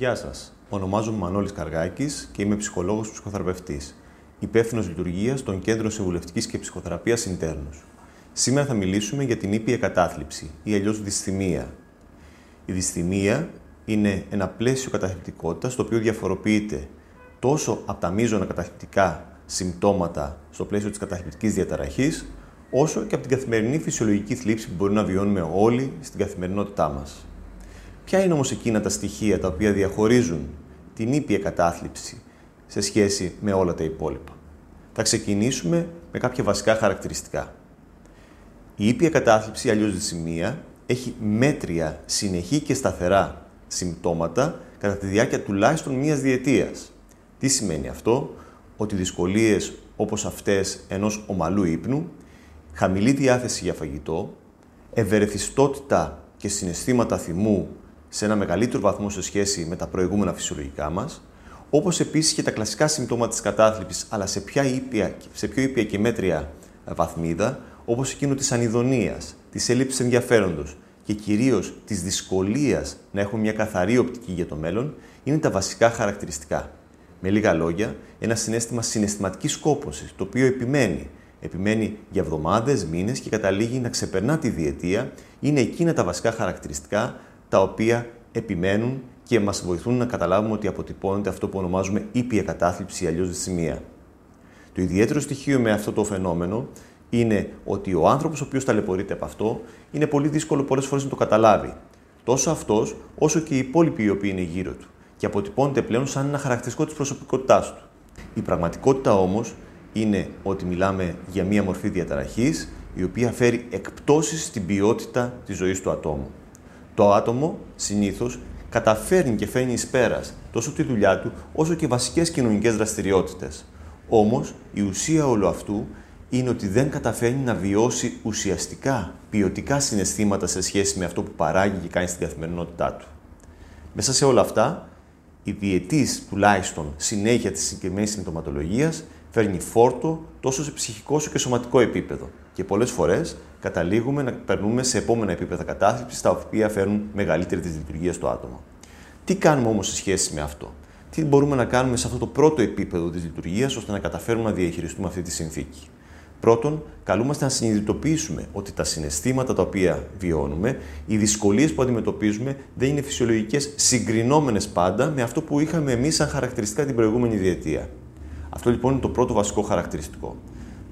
Γεια σας. Ονομάζομαι Μανώλης Καργάκης και είμαι ψυχολόγος ψυχοθεραπευτής. Υπεύθυνος λειτουργίας των Κέντρων Συμβουλευτικής και Ψυχοθεραπείας Ιντέρνου. Σήμερα θα μιλήσουμε για την ήπια κατάθλιψη ή αλλιώς δυσθυμία. Η δυσθυμία είναι ένα πλαίσιο καταθλιπτικότητας το οποίο διαφοροποιείται τόσο από τα μείζωνα καταθλιπτικά συμπτώματα στο πλαίσιο της καταθλιπτικής διαταραχής, όσο και από την καθημερινή φυσιολογική θλίψη που μπορεί να βιώνουμε όλοι στην καθημερινότητά μας. Ποια είναι όμως εκείνα τα στοιχεία τα οποία διαχωρίζουν την ήπια κατάθλιψη σε σχέση με όλα τα υπόλοιπα; Θα ξεκινήσουμε με κάποια βασικά χαρακτηριστικά. Η ήπια κατάθλιψη, αλλιώς δυσημεία, έχει μέτρια, συνεχή και σταθερά συμπτώματα κατά τη διάρκεια τουλάχιστον μίας διετίας. Τι σημαίνει αυτό, ότι δυσκολίες όπως αυτές ενός ομαλού ύπνου, χαμηλή διάθεση για φαγητό, ευερεθιστότητα και συναισθήματα θυμού σε ένα μεγαλύτερο βαθμό σε σχέση με τα προηγούμενα φυσιολογικά μας, όπως επίσης και τα κλασικά συμπτώματα της κατάθλιψης, αλλά σε, ποια ήπια, σε πιο ήπια και μέτρια βαθμίδα, όπως εκείνο της ανιδονία, της έλλειψης ενδιαφέροντος και κυρίως της δυσκολίας να έχουμε μια καθαρή οπτική για το μέλλον, είναι τα βασικά χαρακτηριστικά. Με λίγα λόγια, ένα συνέστημα συναισθηματικής κόπωση, το οποίο επιμένει. Επιμένει για εβδομάδες, μήνες και καταλήγει να ξεπερνά τη διετία, είναι εκείνα τα βασικά χαρακτηριστικά τα οποία επιμένουν και μας βοηθούν να καταλάβουμε ότι αποτυπώνεται αυτό που ονομάζουμε ήπια κατάθλιψη ή αλλιώς δυσημεία. Το ιδιαίτερο στοιχείο με αυτό το φαινόμενο είναι ότι ο άνθρωπος ο οποίος ταλαιπωρείται από αυτό είναι πολύ δύσκολο πολλές φορές να το καταλάβει. Τόσο αυτός, όσο και οι υπόλοιποι οι οποίοι είναι γύρω του. Και αποτυπώνεται πλέον σαν ένα χαρακτηριστικό της προσωπικότητάς του. Η πραγματικότητα όμως είναι ότι μιλάμε για μία μορφή διαταραχής η οποία φέρει εκπτώσεις στην ποιότητα της ζωής του ατόμου το άτομο συνήθως καταφέρνει και φέρνει εις πέρας τόσο τη δουλειά του όσο και βασικές κοινωνικές δραστηριότητες. Όμως η ουσία όλου αυτού είναι ότι δεν καταφέρνει να βιώσει ουσιαστικά ποιοτικά συναισθήματα σε σχέση με αυτό που παράγει και κάνει στην καθημερινότητά του. Μέσα σε όλα αυτά, η διετής τουλάχιστον συνέχεια της συγκεκριμένης συμπτωματολογίας φέρνει φόρτο τόσο σε ψυχικό όσο και σωματικό επίπεδο. Και πολλές φορές καταλήγουμε να περνούμε σε επόμενα επίπεδα κατάθλιψης, τα οποία φέρνουν μεγαλύτερη τη λειτουργία στο άτομο. Τι κάνουμε όμως σε σχέση με αυτό, Τι μπορούμε να κάνουμε σε αυτό το πρώτο επίπεδο τη λειτουργία, ώστε να καταφέρουμε να διαχειριστούμε αυτή τη συνθήκη; Πρώτον, καλούμαστε να συνειδητοποιήσουμε ότι τα συναισθήματα τα οποία βιώνουμε, οι δυσκολίες που αντιμετωπίζουμε δεν είναι φυσιολογικές, συγκρινόμενες πάντα με αυτό που είχαμε εμείς σαν χαρακτηριστικά την προηγούμενη διετία. Αυτό λοιπόν είναι το πρώτο βασικό χαρακτηριστικό.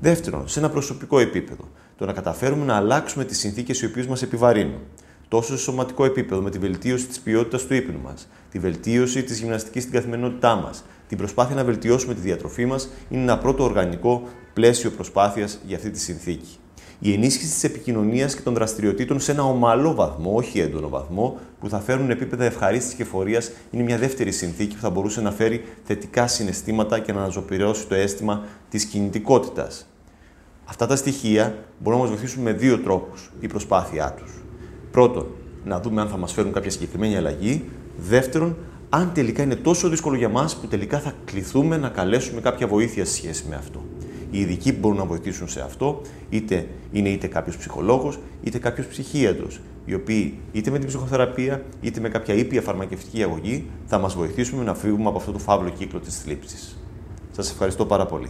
Δεύτερον, σε ένα προσωπικό επίπεδο, το να καταφέρουμε να αλλάξουμε τις συνθήκες οι οποίες μας επιβαρύνουν. Τόσο σε σωματικό επίπεδο, με τη βελτίωση της ποιότητας του ύπνου μας, τη βελτίωση της γυμναστικής στην καθημερινότητά μας, την προσπάθεια να βελτιώσουμε τη διατροφή μας, είναι ένα πρώτο οργανικό πλαίσιο προσπάθειας για αυτή τη συνθήκη. Η ενίσχυση της επικοινωνίας και των δραστηριοτήτων σε ένα ομαλό βαθμό, όχι έντονο βαθμό, που θα φέρουν επίπεδα ευχαρίστησης και φορεία, είναι μια δεύτερη συνθήκη που θα μπορούσε να φέρει θετικά συναισθήματα και να αναζωπηρώσει το αίσθημα της κινητικότητας. Αυτά τα στοιχεία μπορούν να μας βοηθήσουν με δύο τρόπους η προσπάθειά τους. Πρώτον, να δούμε αν θα μας φέρουν κάποια συγκεκριμένη αλλαγή. Δεύτερον, αν τελικά είναι τόσο δύσκολο για μας που τελικά θα κληθούμε να καλέσουμε κάποια βοήθεια σε σχέση με αυτό. Οι ειδικοί που μπορούν να βοηθήσουν σε αυτό, είτε είναι είτε κάποιος ψυχολόγος, είτε κάποιος ψυχίατρος, οι οποίοι είτε με την ψυχοθεραπεία, είτε με κάποια ήπια φαρμακευτική αγωγή θα μας βοηθήσουν να φύγουμε από αυτό το φαύλο κύκλο της θλίψης. Σας ευχαριστώ πάρα πολύ.